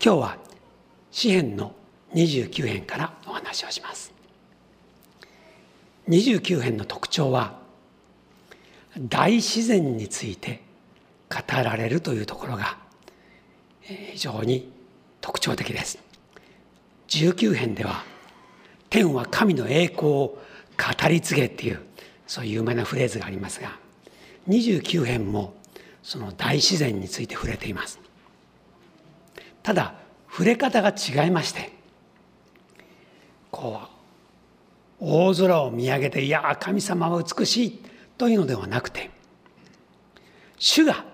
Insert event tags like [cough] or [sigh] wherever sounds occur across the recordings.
今日は詩編の29編からお話をします。29編の特徴は大自然について語られるというところが非常に特徴的です。19編では天は神の栄光を語り継げっていうそういう有名なフレーズがありますが29編もその大自然について触れています。ただ触れ方が違いましてこう大空を見上げて「いや神様は美しい」というのではなくて主が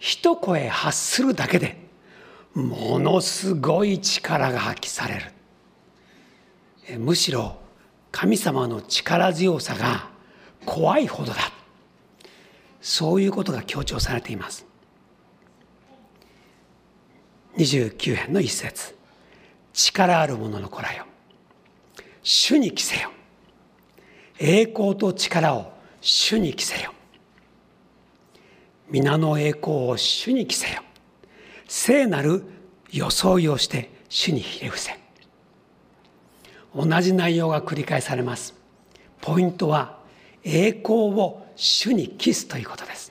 一声発するだけでものすごい力が発揮される。むしろ神様の力強さが怖いほどだ。そういうことが強調されています。29編の一節。力ある者の子らよ。主に着せよ。栄光と力を主に着せよ。皆の栄光を主に着せよ。聖なる装いをして主にひれ伏せ。同じ内容が繰り返されます。ポイントは栄光を主に帰すということです。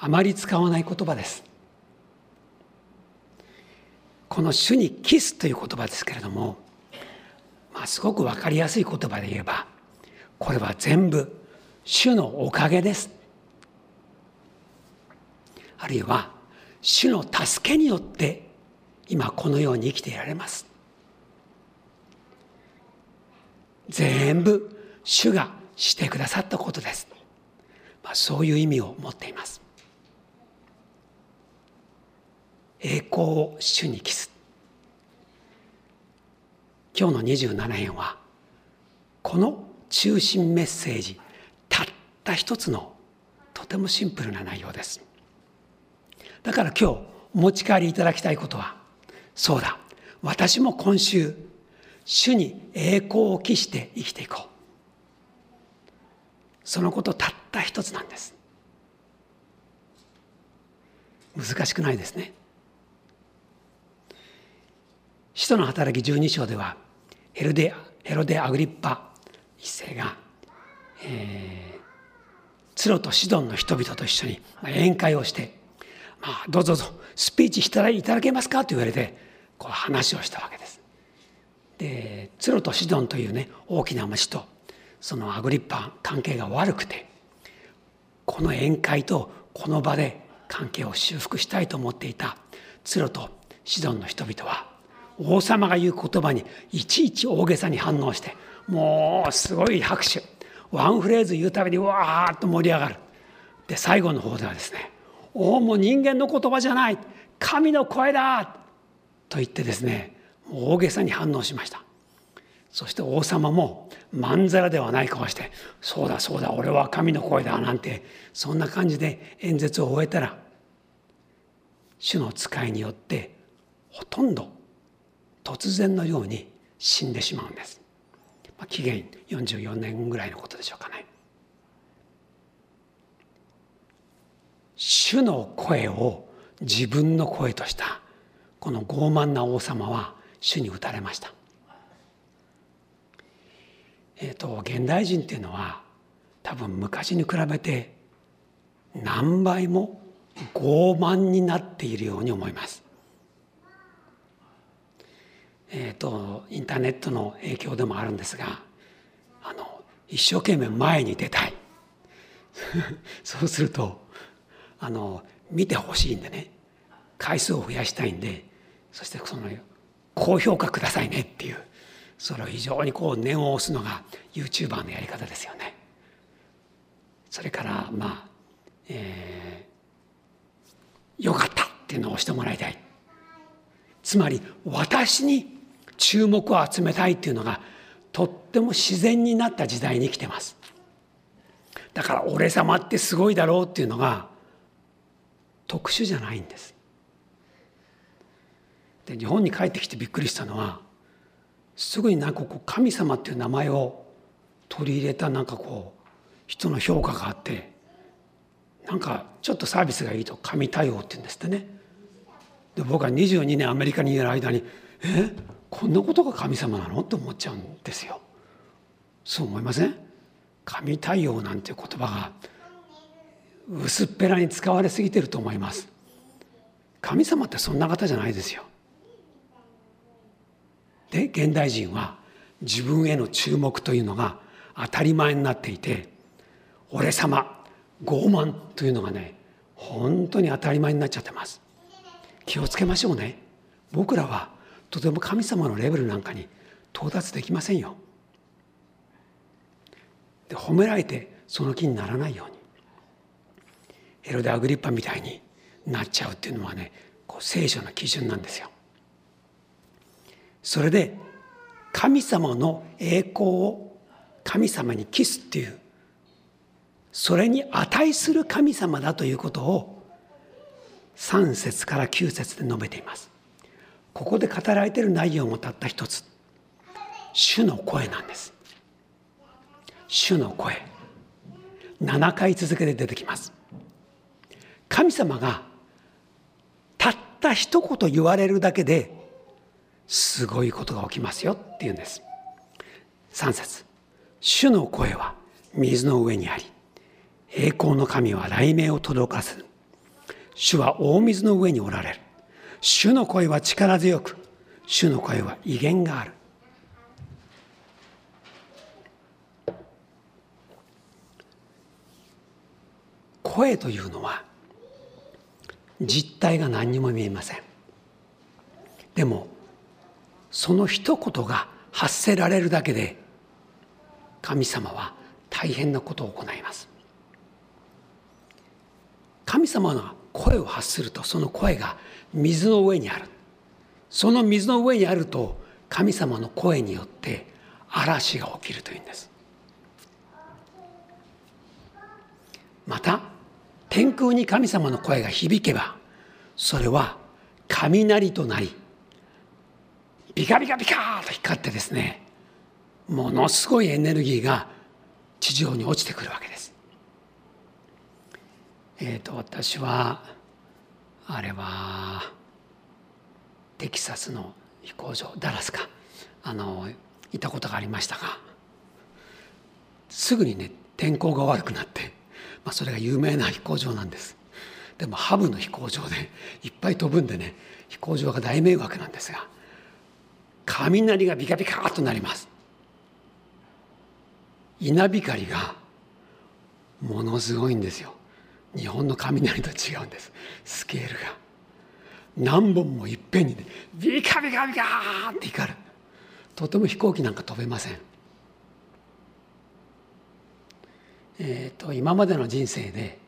あまり使わない言葉です。この主にキスという言葉ですけれども、まあ、すごく分かりやすい言葉で言えばこれは全部主のおかげです。あるいは主の助けによって今このように生きていられます。全部主がしてくださったことです、まあ、そういう意味を持っています。栄光を主に期す。今日の27編はこの中心メッセージたった一つのとてもシンプルな内容です。だから今日お持ち帰りいただきたいことはそうだ。私も今週主に栄光を期して生きていこう。そのことたった一つなんです。難しくないですね。使徒の働き12章ではヘロデヘロデ・アグリッパ一世が、えー、ツロとシドンの人々と一緒に宴会をしてまあ、どうぞどうぞスピーチしたらいただけますかと言われてこう話をしたわけです。でツロとシドンというね大きな町とそのアグリッパ関係が悪くてこの宴会とこの場で関係を修復したいと思っていたツロとシドンの人々は王様が言う言葉にいちいち大げさに反応してもうすごい拍手。ワンフレーズ言うたびにわーっと盛り上がる。で最後の方ではですねおおも人間の言葉じゃない。神の声だと言ってですね大げさに反応しました。そして王様もまんざらではない顔して「そうだそうだ俺は神の声だ」なんてそんな感じで演説を終えたら主の使いによってほとんど突然のように死んでしまうんです。まあ、紀元44年ぐらいのことでしょうかね。主の声を自分の声としたこの傲慢な王様は主に打たれました。えっ、ー、と現代人っていうのは多分昔に比べて何倍も傲慢になっているように思います。えーと、インターネットの影響でもあるんですがあの一生懸命前に出たい [laughs] そうするとあの見てほしいんでね回数を増やしたいんでそしてその高評価くださいねっていうそれを非常にこう念を押すのが YouTuber のやり方ですよね。それからまあ、えー、よかったっていうのを押してもらいたい。つまり私に注目を集めたいっていうのがとっても自然になった時代に生きてます。だから俺様ってすごいだろうっていうのが特殊じゃないんです。で日本に帰ってきてびっくりしたのはすぐになんかこう神様っていう名前を取り入れたなんかこう人の評価があってなんかちょっとサービスがいいと神対応って言うんですってねで僕は22年アメリカにいる間にえ？こんなことが神様なの？って思っちゃうんですよ。そう思いません？神対応なんて言葉が薄っぺらに使われすぎてると思います。神様ってそんな方じゃないですよ。で現代人は自分への注目というのが当たり前になっていて俺様傲慢というのがね本当に当たり前になっちゃってます。気をつけましょうね。僕らはとても神様のレベルなんかに到達できませんよで褒められてその気にならないようにヘロデ・アグリッパみたいになっちゃうっていうのはねこう聖書の基準なんですよ。それで神様の栄光を神様にキスっていうそれに値する神様だということを3節から9節で述べています。ここで語られている内容もたった一つ。主の声なんです。主の声。7回続けて出てきます。神様がたった一言言われるだけですごいことが起きますよっていうんです。3節。主の声は水の上にあり栄光の神は雷鳴を届かせる主は大水の上におられる。主の声は力強く主の声は威厳がある。声というのは実体が何にも見えません。でもその一言が発せられるだけで神様は大変なことを行います。神様が声を発するとその声が水の上にあるその水の上にあると神様の声によって嵐が起きるというんですまた天空に神様の声が響けばそれは雷となりビカビカビカと光ってですねものすごいエネルギーが地上に落ちてくるわけです。えっ、ー、と私はあれはテキサスの飛行場ダラスか。あの行ったことがありましたがすぐにね天候が悪くなってまあ、それが有名な飛行場なんです。でもハブの飛行場でいっぱい飛ぶんでね飛行場が大迷惑なんですが雷がビカビカっとなります。稲光がものすごいんですよ。日本の雷と違うんです。スケールが。何本もいっぺんにねビカビカビカって光る。とても飛行機なんか飛べません。えーと、今までの人生で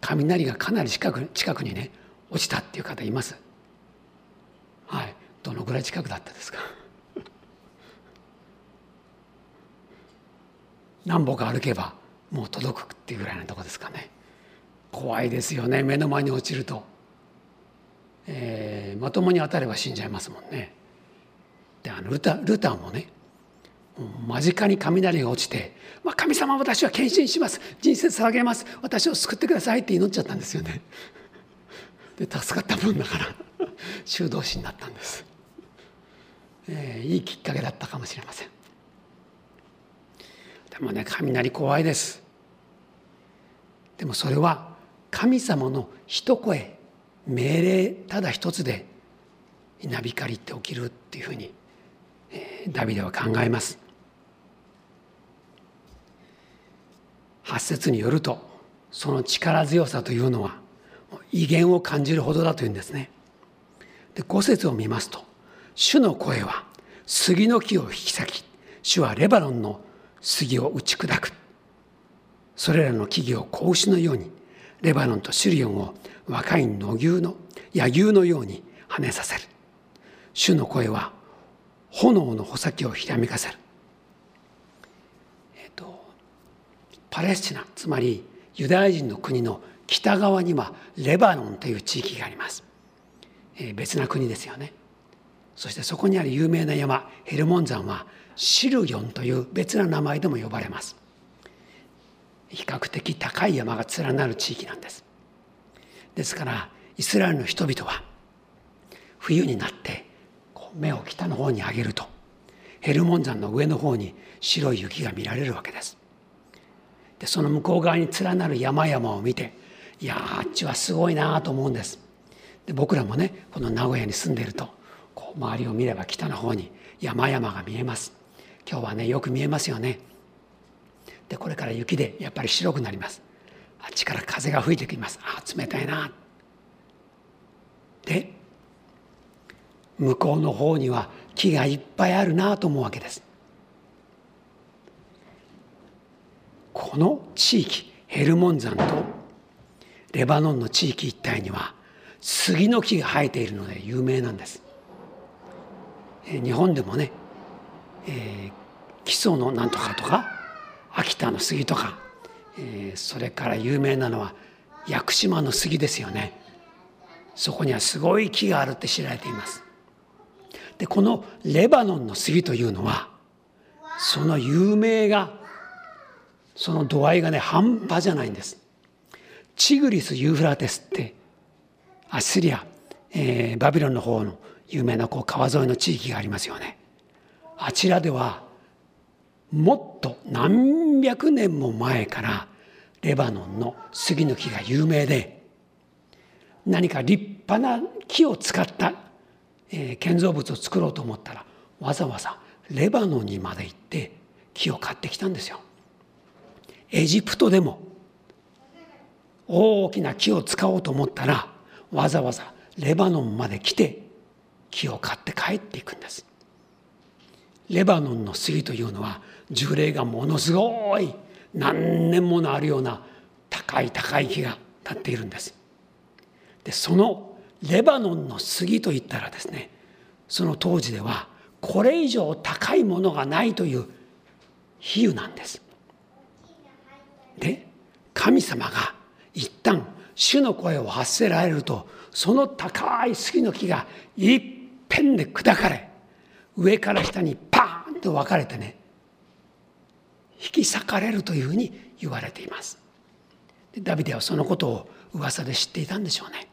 雷がかなり近く近くにね落ちたっていう方います。はい。どのぐらい近くだったですか？何歩か歩けばもう届くっていうぐらいのとこですかね。怖いですよね。目の前に落ちると、えー、まともに当たれば死んじゃいますもんね。であのルタルターもね間近に雷が落ちて「まあ、神様私は献身します。人生捧げます。私を救ってください」って祈っちゃったんですよね。で助かった分だから修道士になったんです、えー、いいきっかけだったかもしれません。でもね雷怖いです。でもそれは神様の一声命令ただ一つで稲光って起きるっていうふうにダビデは考えます8節によるとその力強さというのは威厳を感じるほどだというんですね。で5節を見ますと「主の声は杉の木を引き裂き主はレバノンの杉を打ち砕く」それらの木々を子牛のようにレバノンとシリオンを若い野牛の野牛のように跳ねさせる。主の声は炎の穂先をひらめかせる。えっとパレスチナつまりユダヤ人の国の北側にはレバノンという地域があります、えー、別な国ですよね。そしてそこにある有名な山ヘルモン山はシルヨンという別な名前でも呼ばれます。比較的高い山が連なる地域なんです。ですからイスラエルの人々は冬になって目を北の方に上げるとヘルモン山の上の方に白い雪が見られるわけです。でその向こう側に連なる山々を見ていやあっちはすごいなと思うんです。で僕らもねこの名古屋に住んでいるとこう周りを見れば北の方に山々が見えます。今日はねよく見えますよね。でこれから雪でやっぱり白くなります。あっちから風が吹いてきます。あ冷たいな。で向こうの方には木がいっぱいあるなと思うわけです。この地域ヘルモン山とレバノンの地域一帯には杉の木が生えているので有名なんです。日本でもね、えー、基礎のなんとかとか秋田の杉とか、えー、それから有名なのは屋久島の杉ですよね。そこにはすごい木があるって知られています。でこのレバノンの杉というのはその有名がその度合いがね半端じゃないんです。チグリス・ユーフラテスってアッシリア、えー、バビロンの方の有名なこう川沿いの地域がありますよね。あちらではもっと何百年も前からレバノンの杉の木が有名で何か立派な木を使った、えー、建造物を作ろうと思ったらわざわざレバノンにまで行って木を買ってきたんですよ。エジプトでも大きな木を使おうと思ったらわざわざレバノンまで来て木を買って帰っていくんです。レバノンの杉というのは樹齢がものすごい何年ものあるような高い高い木が立っているんです。でそのレバノンの杉といったらですねその当時ではこれ以上高いものがないという比喩なんです。で神様が一旦主の声を発せられるとその高い杉の木がいっぺんで砕かれ上から下にパーンと分かれてね引き裂かれるというふうに言われています。ダビデはそのことを噂で知っていたんでしょうね。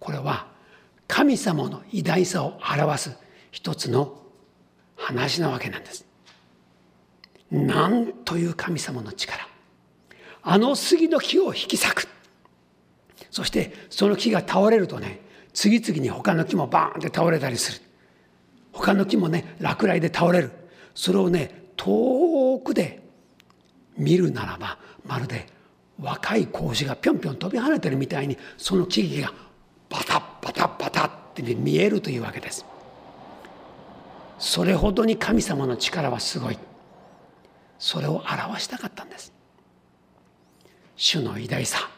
これは神様の偉大さを表す一つの話なわけなんです。なんという神様の力。あの杉の木を引き裂く。そしてその木が倒れるとね次々に他の木もバーンって倒れたりする。他の木もね落雷で倒れる。それをね遠で見るならばまるで若い子がぴょんぴょん飛び跳ねてるみたいにその木々がバタッバタッバタッって見えるというわけです。それほどに神様の力はすごい。それを表したかったんです。主の偉大さ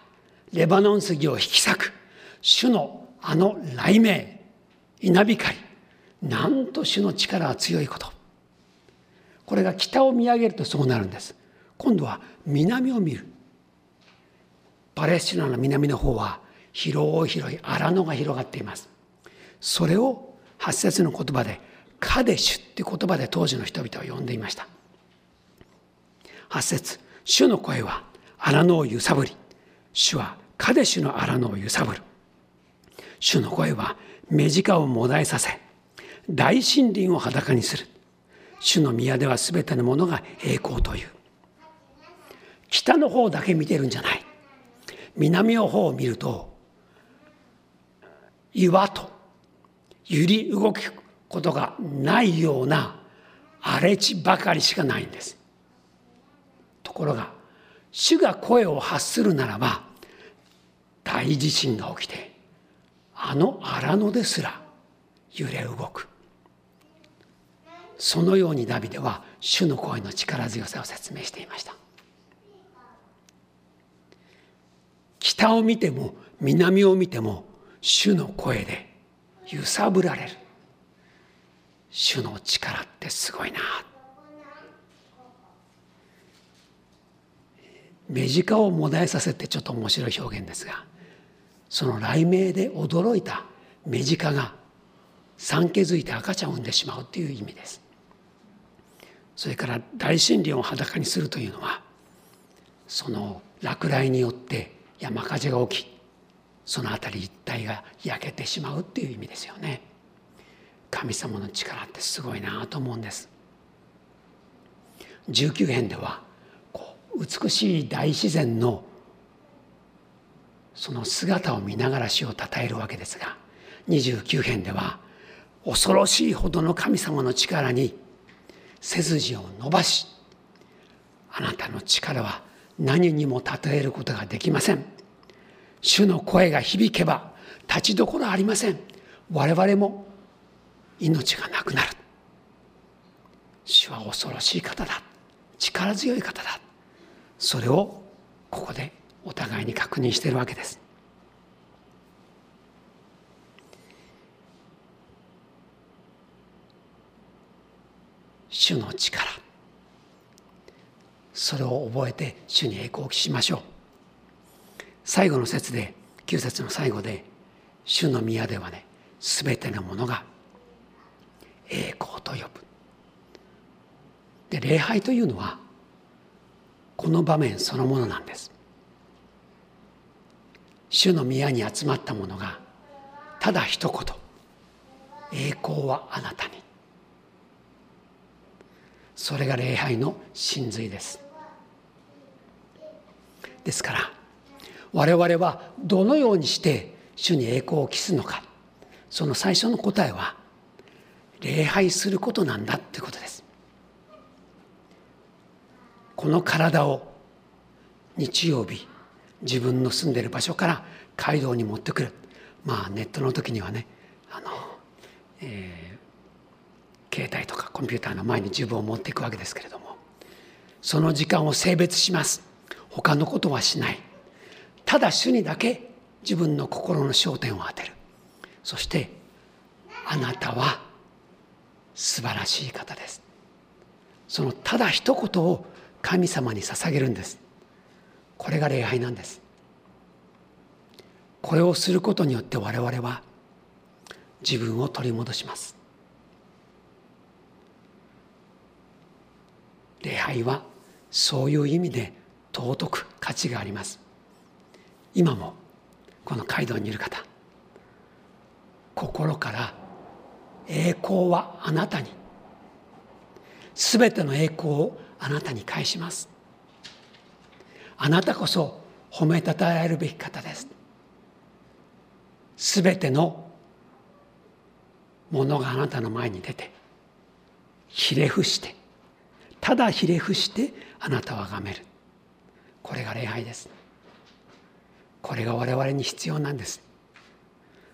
レバノン杉を引き裂く主のあの雷鳴稲光なんと主の力は強いこと。これが北を見上げるとそうなるんです。今度は南を見る。パレスチナの南の方は広い広い荒野が広がっています。それを8節の言葉でカデシュっていう言葉で当時の人々は呼んでいました。8節主の声は荒野を揺さぶり。主はカデシュの荒野を揺さぶる。主の声は目近をもだえさせ大森林を裸にする。主の宮では全てのものが栄光という。北の方だけ見てるんじゃない。南の方を見ると岩と揺り動くことがないような荒れ地ばかりしかないんです。ところが主が声を発するならば大地震が起きてあの荒野ですら揺れ動く。そのようにダビデは主の声の力強さを説明していました。北を見ても南を見ても主の声で揺さぶられる。主の力ってすごいな。目近をもだえさせてちょっと面白い表現ですがその雷鳴で驚いた目近が産気づいて赤ちゃんを産んでしまうという意味です。それから大森林を裸にするというのはその落雷によって山火事が起きその辺り一帯が焼けてしまうっていう意味ですよね。神様の力ってすごいなと思うんです。19編ではこう美しい大自然のその姿を見ながら死をたたえるわけですが29編では恐ろしいほどの神様の力に背筋を伸ばしあなたの力は何にも例えることができません。主の声が響けば立ちどころありません。我々も命がなくなる。主は恐ろしい方だ。力強い方だ。それをここでお互いに確認しているわけです。主の力。それを覚えて主に栄光を期しましょう。最後の説で9節の最後で主の宮ではね全てのものが栄光と呼ぶ。で礼拝というのはこの場面そのものなんです。主の宮に集まった者がただ一言。栄光はあなたに。それが礼拝の真髄です。ですから我々はどのようにして主に栄光を期すのかその最初の答えは礼拝することなんだってことです。この体を日曜日自分の住んでる場所から街道に持ってくる。まあネットの時にはねあの、えー、携帯とかコンピューターの前に自分を持っていくわけですけれどもその時間を性別します。他のことはしない。ただ主にだけ自分の心の焦点を当てる。そしてあなたは素晴らしい方です。そのただ一言を神様に捧げるんです。これが礼拝なんです。これをすることによって我々は自分を取り戻します。礼拝はそういう意味で尊く価値があります。今もこの街道にいる方心から栄光はあなたにすべての栄光をあなたに返します。あなたこそ褒めたたえるべき方です。すべてのものがあなたの前に出てひれ伏してただひれ伏してあなたはがめる。これが礼拝です。これが我々に必要なんです。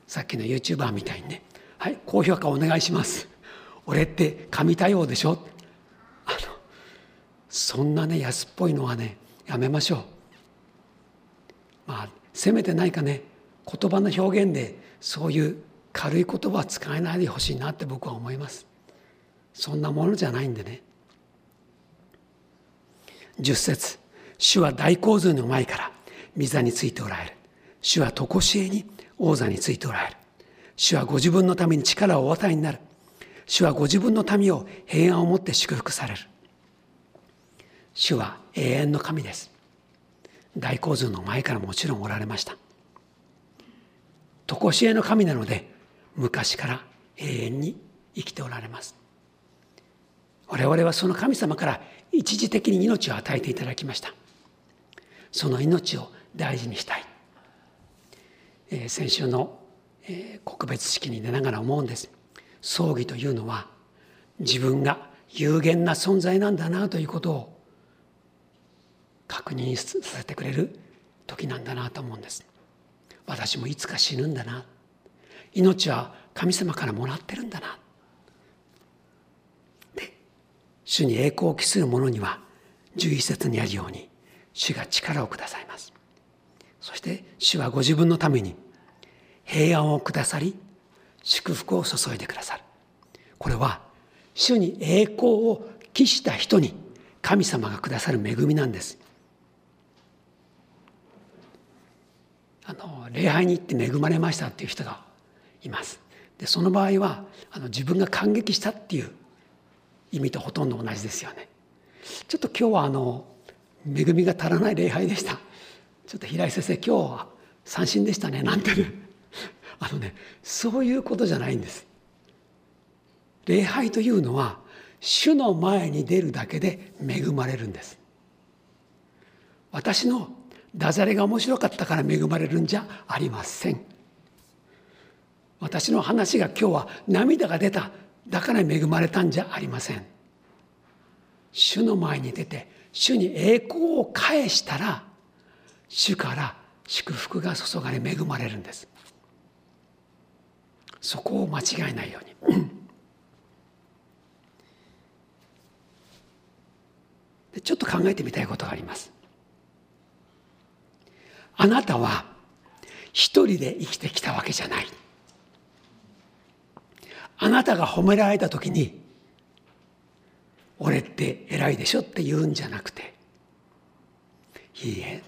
さっきの YouTuber みたいにね。はい高評価お願いします。俺って神対応でしょ。あのそんなね安っぽいのはねやめましょう。まあせめてないかね言葉の表現でそういう軽い言葉は使えないでほしいなって僕は思います。そんなものじゃないんでね。十節。主は大洪水の前から御座についておられる。主は常しえに王座についておられる。主はご自分のために力をお与えになる。主はご自分の民を平安をもって祝福される。主は永遠の神です。大洪水の前からもちろんおられました。常しえの神なので昔から永遠に生きておられます。我々はその神様から一時的に命を与えていただきました。その命を大事にしたい、えー、先週の、えー、告別式に出ながら思うんです。葬儀というのは自分が有限な存在なんだなということを確認させてくれる時なんだなと思うんです。私もいつか死ぬんだな。命は神様からもらってるんだなで主に栄光を期する者には11節にあるように主が力をくださいます。そして主はご自分のために平安をくださり祝福を注いでくださる。これは主に栄光を期した人に神様がくださる恵みなんです。あの礼拝に行って恵まれましたっていう人がいます。でその場合はあの自分が感激したっていう意味とほとんど同じですよね。ちょっと今日はあの恵みが足らない礼拝でした。ちょっと平井先生今日は三振でしたねなんてね [laughs] あのねそういうことじゃないんです礼拝というのは主の前に出るだけで恵まれるんです私のダジャレが面白かったから恵まれるんじゃありません私の話が今日は涙が出ただから恵まれたんじゃありません。主の前に出て主に栄光を返したら主から祝福が注がれ恵まれるんです。そこを間違えないように。でちょっと考えてみたいことがあります。あなたは一人で生きてきたわけじゃない。あなたが褒められた時に「俺って偉いでしょ」って言うんじゃなくて「いいえ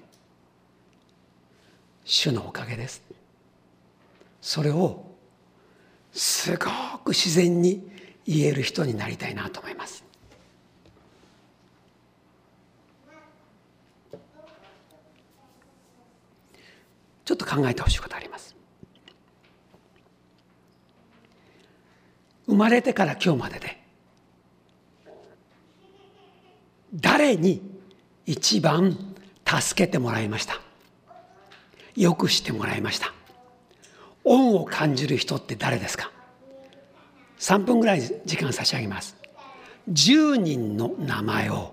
主のおかげです」それをすごく自然に言える人になりたいなと思います。ちょっと考えてほしいことあります。生まれてから今日までで。誰に一番助けてもらいました？よくしてもらいました。恩を感じる人って誰ですか？3分ぐらい時間差し上げます。10人の名前を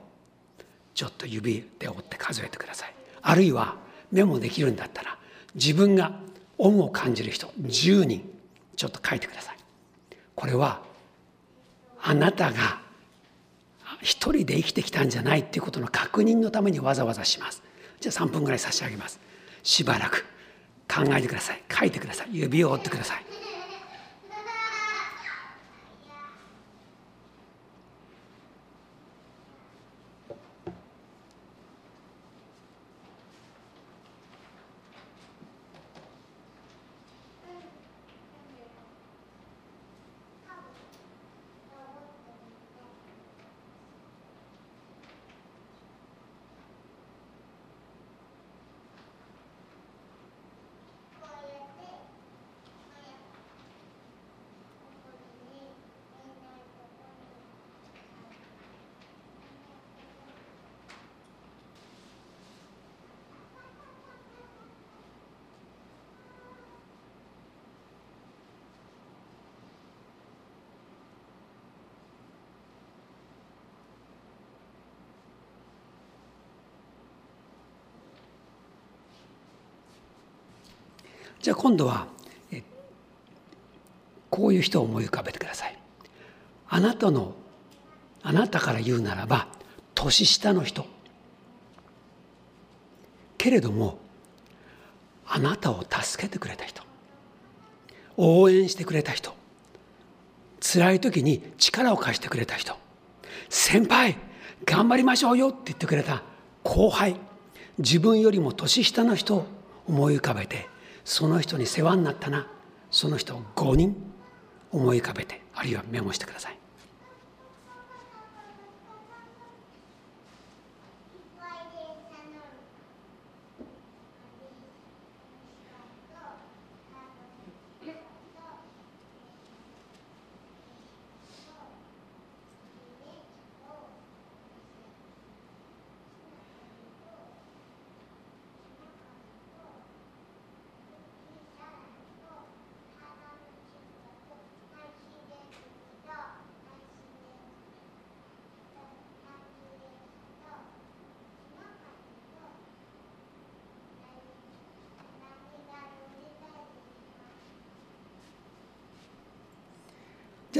ちょっと指で折って数えてください。あるいはメモできるんだったら自分が恩を感じる人10人ちょっと書いてください。これはあなたが一人で生きてきたんじゃないっていうことの確認のためにわざわざします。じゃあ3分ぐらい差し上げます。しばらく考えてください。書いてください。指を折ってください。じゃあ今度はこういう人を思い浮かべてください。あなたのあなたから言うならば年下の人。けれどもあなたを助けてくれた人。応援してくれた人。辛い時に力を貸してくれた人。先輩頑張りましょうよって言ってくれた後輩。自分よりも年下の人を思い浮かべてその人に世話になったな。その人を5人思い浮かべてあるいはメモしてください。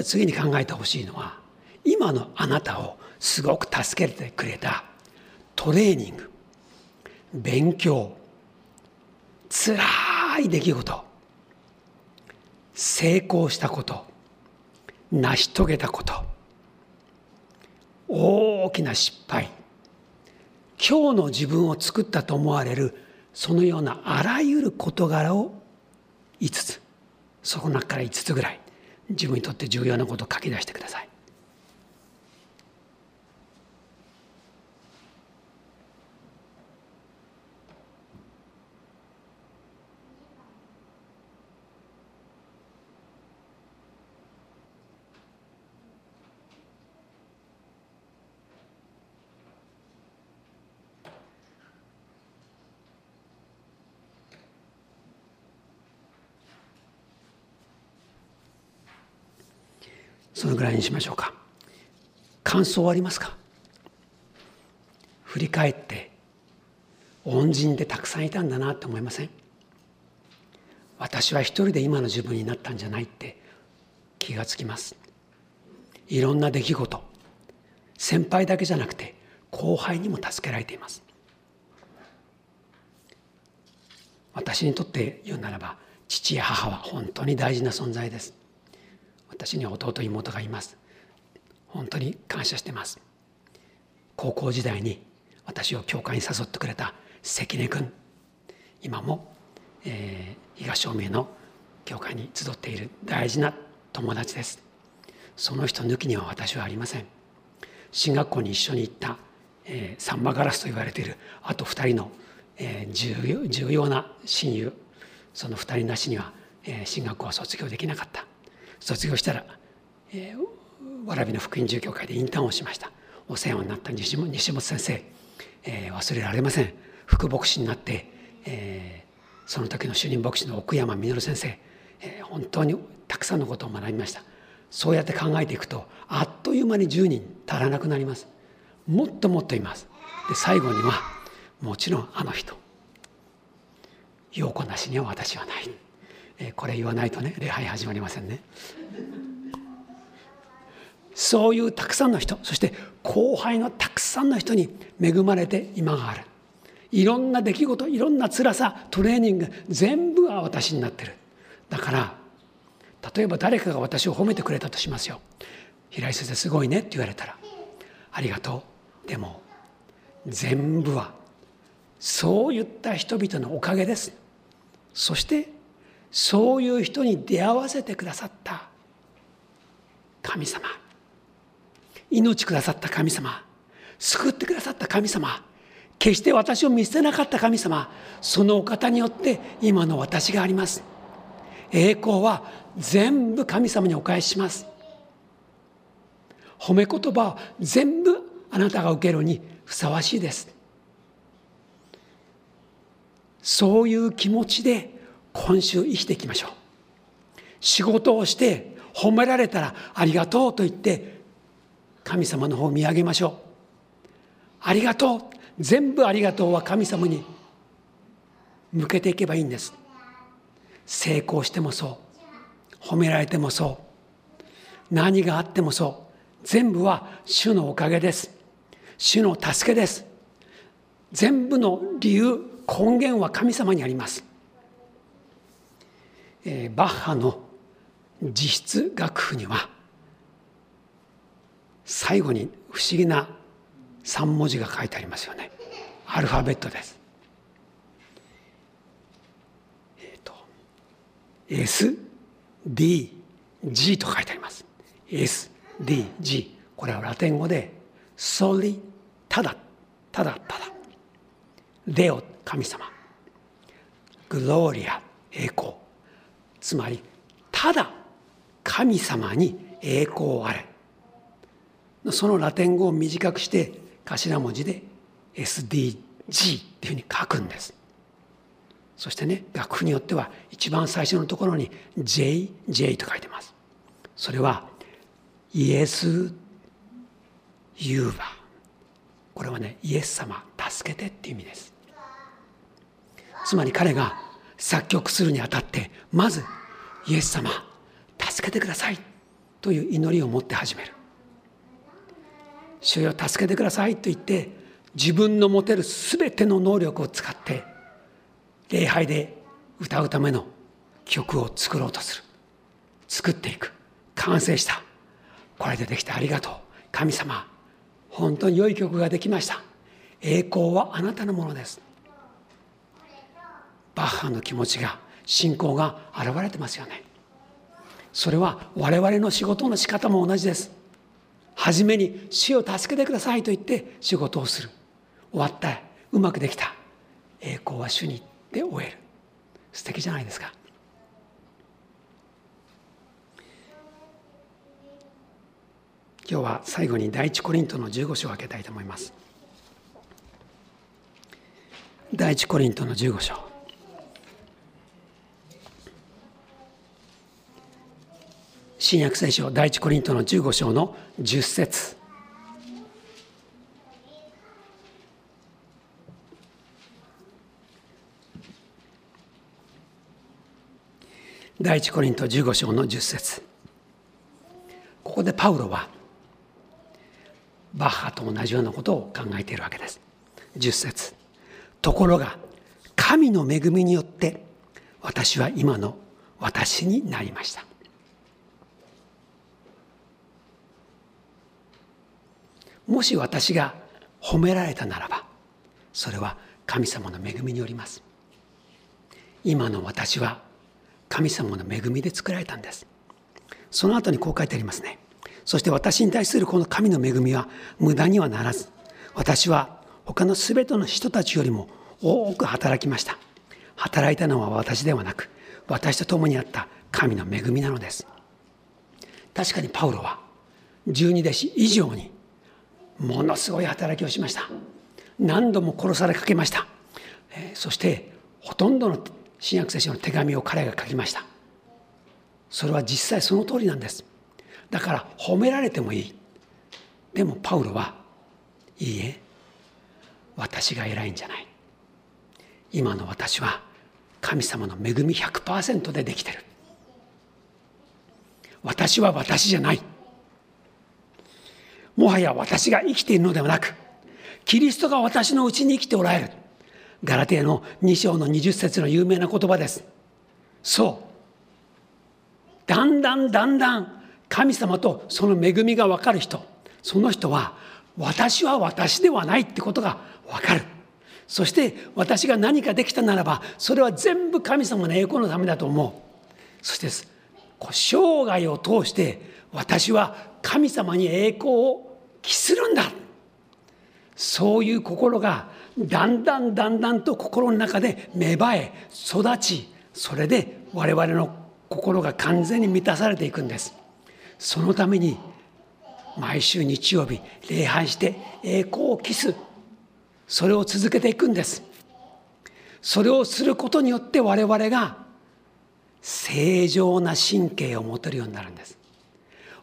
次に考えてほしいのは今のあなたをすごく助けてくれたトレーニング勉強つらい出来事成功したこと成し遂げたこと大きな失敗今日の自分を作ったと思われるそのようなあらゆる事柄を5つその中から5つぐらい自分にとって重要なことを書き出してください。そのぐらいにしましょうか？感想はありますか？振り返って恩人でたくさんいたんだなって思いません？私は一人で今の自分になったんじゃないって気がつきます。いろんな出来事先輩だけじゃなくて後輩にも助けられています。私にとって言うならば父や母は本当に大事な存在です。私には弟妹がいます。本当に感謝してます。高校時代に私を教会に誘ってくれた関根君。今も、えー、東照明の教会に集っている大事な友達です。その人抜きには私はありません。進学校に一緒に行った、えー、サンバガラスと言われているあと2人の、えー、重要重要な親友。その2人なしには、えー、進学校は卒業できなかった。卒業したら、えー、蕨の福音住教会でインターンをしました。お世話になった西本先生、えー、忘れられません。副牧師になって、えー、その時の主任牧師の奥山実先生、えー、本当にたくさんのことを学びました。そうやって考えていくとあっという間に10人足らなくなります。もっともっといます。で最後にはもちろんあの人。陽子なしには私はない、えー、これ言わないとね礼拝始まりませんねそういうたくさんの人そして後輩のたくさんの人に恵まれて今がある。いろんな出来事いろんな辛さトレーニング全部が私になってる。だから例えば誰かが私を褒めてくれたとしますよ平井先生すごいねって言われたらありがとう。でも全部はそういった人々のおかげです。そしてそういう人に出会わせてくださった神様。命くださった神様。救ってくださった神様。決して私を見捨てなかった神様。そのお方によって今の私があります。栄光は全部神様にお返しします。褒め言葉を全部あなたが受けるにふさわしいです。そういう気持ちで今週生きていきましょう。仕事をして褒められたらありがとうと言って神様の方を見上げましょう。ありがとう。全部ありがとうは神様に向けていけばいいんです。成功してもそう。褒められてもそう。何があってもそう。全部は主のおかげです。主の助けです。全部の理由根源は神様にあります、えー、バッハの実質楽譜には最後に不思議な3文字が書いてありますよね。アルファベットです。えっ、ー、と SDG と書いてあります。SDG これはラテン語でソリただただただ。レオ神様。グローリア栄光つまりただ神様に栄光あれそのラテン語を短くして頭文字で SDG っていうふうに書くんです。そしてね楽譜によっては一番最初のところに JJ と書いてます。それはイエス・ユーバこれはねイエス様助けてっていう意味です。つまり彼が作曲するにあたってまずイエス様助けてくださいという祈りを持って始める。主よ助けてくださいと言って自分の持てる全ての能力を使って礼拝で歌うための曲を作ろうとする。作っていく。完成した。これでできてありがとう。神様本当に良い曲ができました。栄光はあなたのものです。バッハの気持ちが信仰が現れてますよね。それは我々の仕事の仕方も同じです。初めに「主を助けてください」と言って仕事をする。終わった。うまくできた。栄光は主にで終える。素敵じゃないですか。今日は最後に第一コリントの15章を開けたいと思います。第一コリントの15章。新約聖書第一コリントの15章の10節。第一コリント15章の10節。ここでパウロはバッハと同じようなことを考えているわけです。10節。ところが神の恵みによって私は今の私になりました。もし私が褒められたならばそれは神様の恵みによります。今の私は神様の恵みで作られたんです。その後にこう書いてありますね。そして私に対するこの神の恵みは無駄にはならず私は他の全ての人たちよりも多く働きました。働いたのは私ではなく私と共にあった神の恵みなのです。確かにパウロは十二弟子以上にものすごい働きをしました。何度も殺されかけました、えそしてほとんどの新約聖書の手紙を彼が書きました。それは実際その通りなんです。だから褒められてもいい。でもパウロはいいえ私が偉いんじゃない。今の私は神様の恵み100%でできてる。私は私じゃない。もはや私が生きているのではなくキリストが私のうちに生きておられる。ガラテヤの2章の20節の有名な言葉です。そう。だんだんだんだん神様とその恵みが分かる人その人は私は私ではないってことが分かる。そして私が何かできたならばそれは全部神様の栄光のためだと思う。そして生涯を通して私は神様に栄光を期するんだ。そういう心がだんだんだんだんと心の中で芽生え育ちそれで我々の心が完全に満たされていくんです。そのために毎週日曜日礼拝して栄光を期す。それを続けていくんです。それをすることによって我々が正常な神経を持てるようになるんです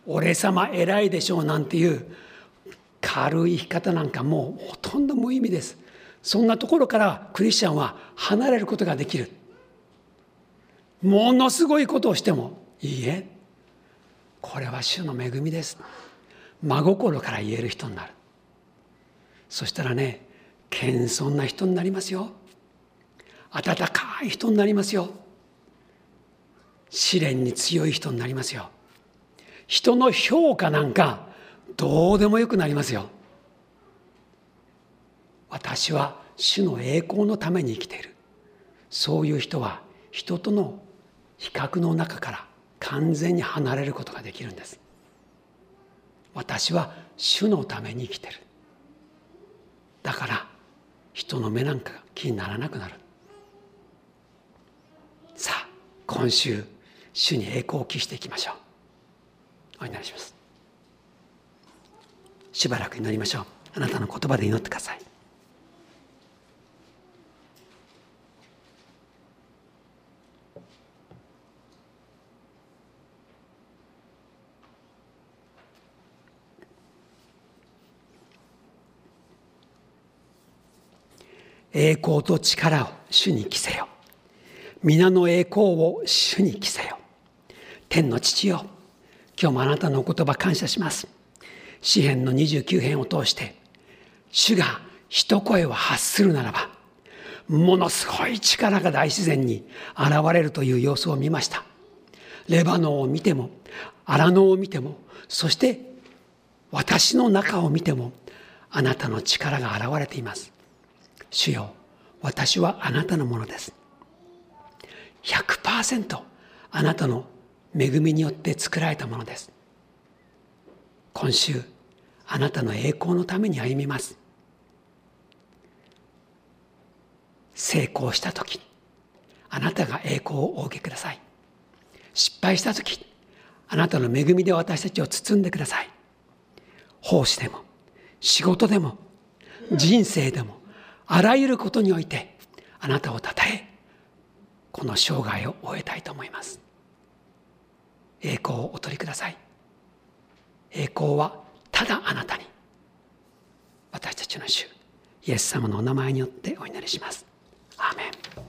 俺様偉いでしょうなんていう軽い生き方なんかもうほとんど無意味です。そんなところからクリスチャンは離れることができる。ものすごいことをしてもいいえこれは主の恵みです。真心から言える人になる。そしたらね謙遜な人になりますよ。温かい人になりますよ。試練に強い人になりますよ。人の評価なんかどうでもよくなりますよ。私は主の栄光のために生きている。そういう人は人との比較の中から完全に離れることができるんです。私は主のために生きてる。だから人の目なんか気にならなくなる。さあ今週主に栄光を期していきましょう。お祈りします。しばらく祈りましょう。あなたの言葉で祈ってください。栄光と力を主に着せよ。皆の栄光を主に着せよ。天の父よ。今日もあなたのお言葉感謝します。詩篇の29編を通して主が一声を発するならばものすごい力が大自然に現れるという様子を見ました。レバノンを見ても荒野を見てもそして私の中を見てもあなたの力が現れています。主よ私はあなたのものです。100%あなたの恵みによって作られたものです。今週あなたの栄光のために歩みます。成功した時あなたが栄光をお受けください。失敗した時あなたの恵みで私たちを包んでください。奉仕でも仕事でも人生でもあらゆることにおいてあなたをたたえこの生涯を終えたいと思います。栄光をお取りください。栄光はただあなたに私たちの主イエス様のお名前によってお祈りします。アーメン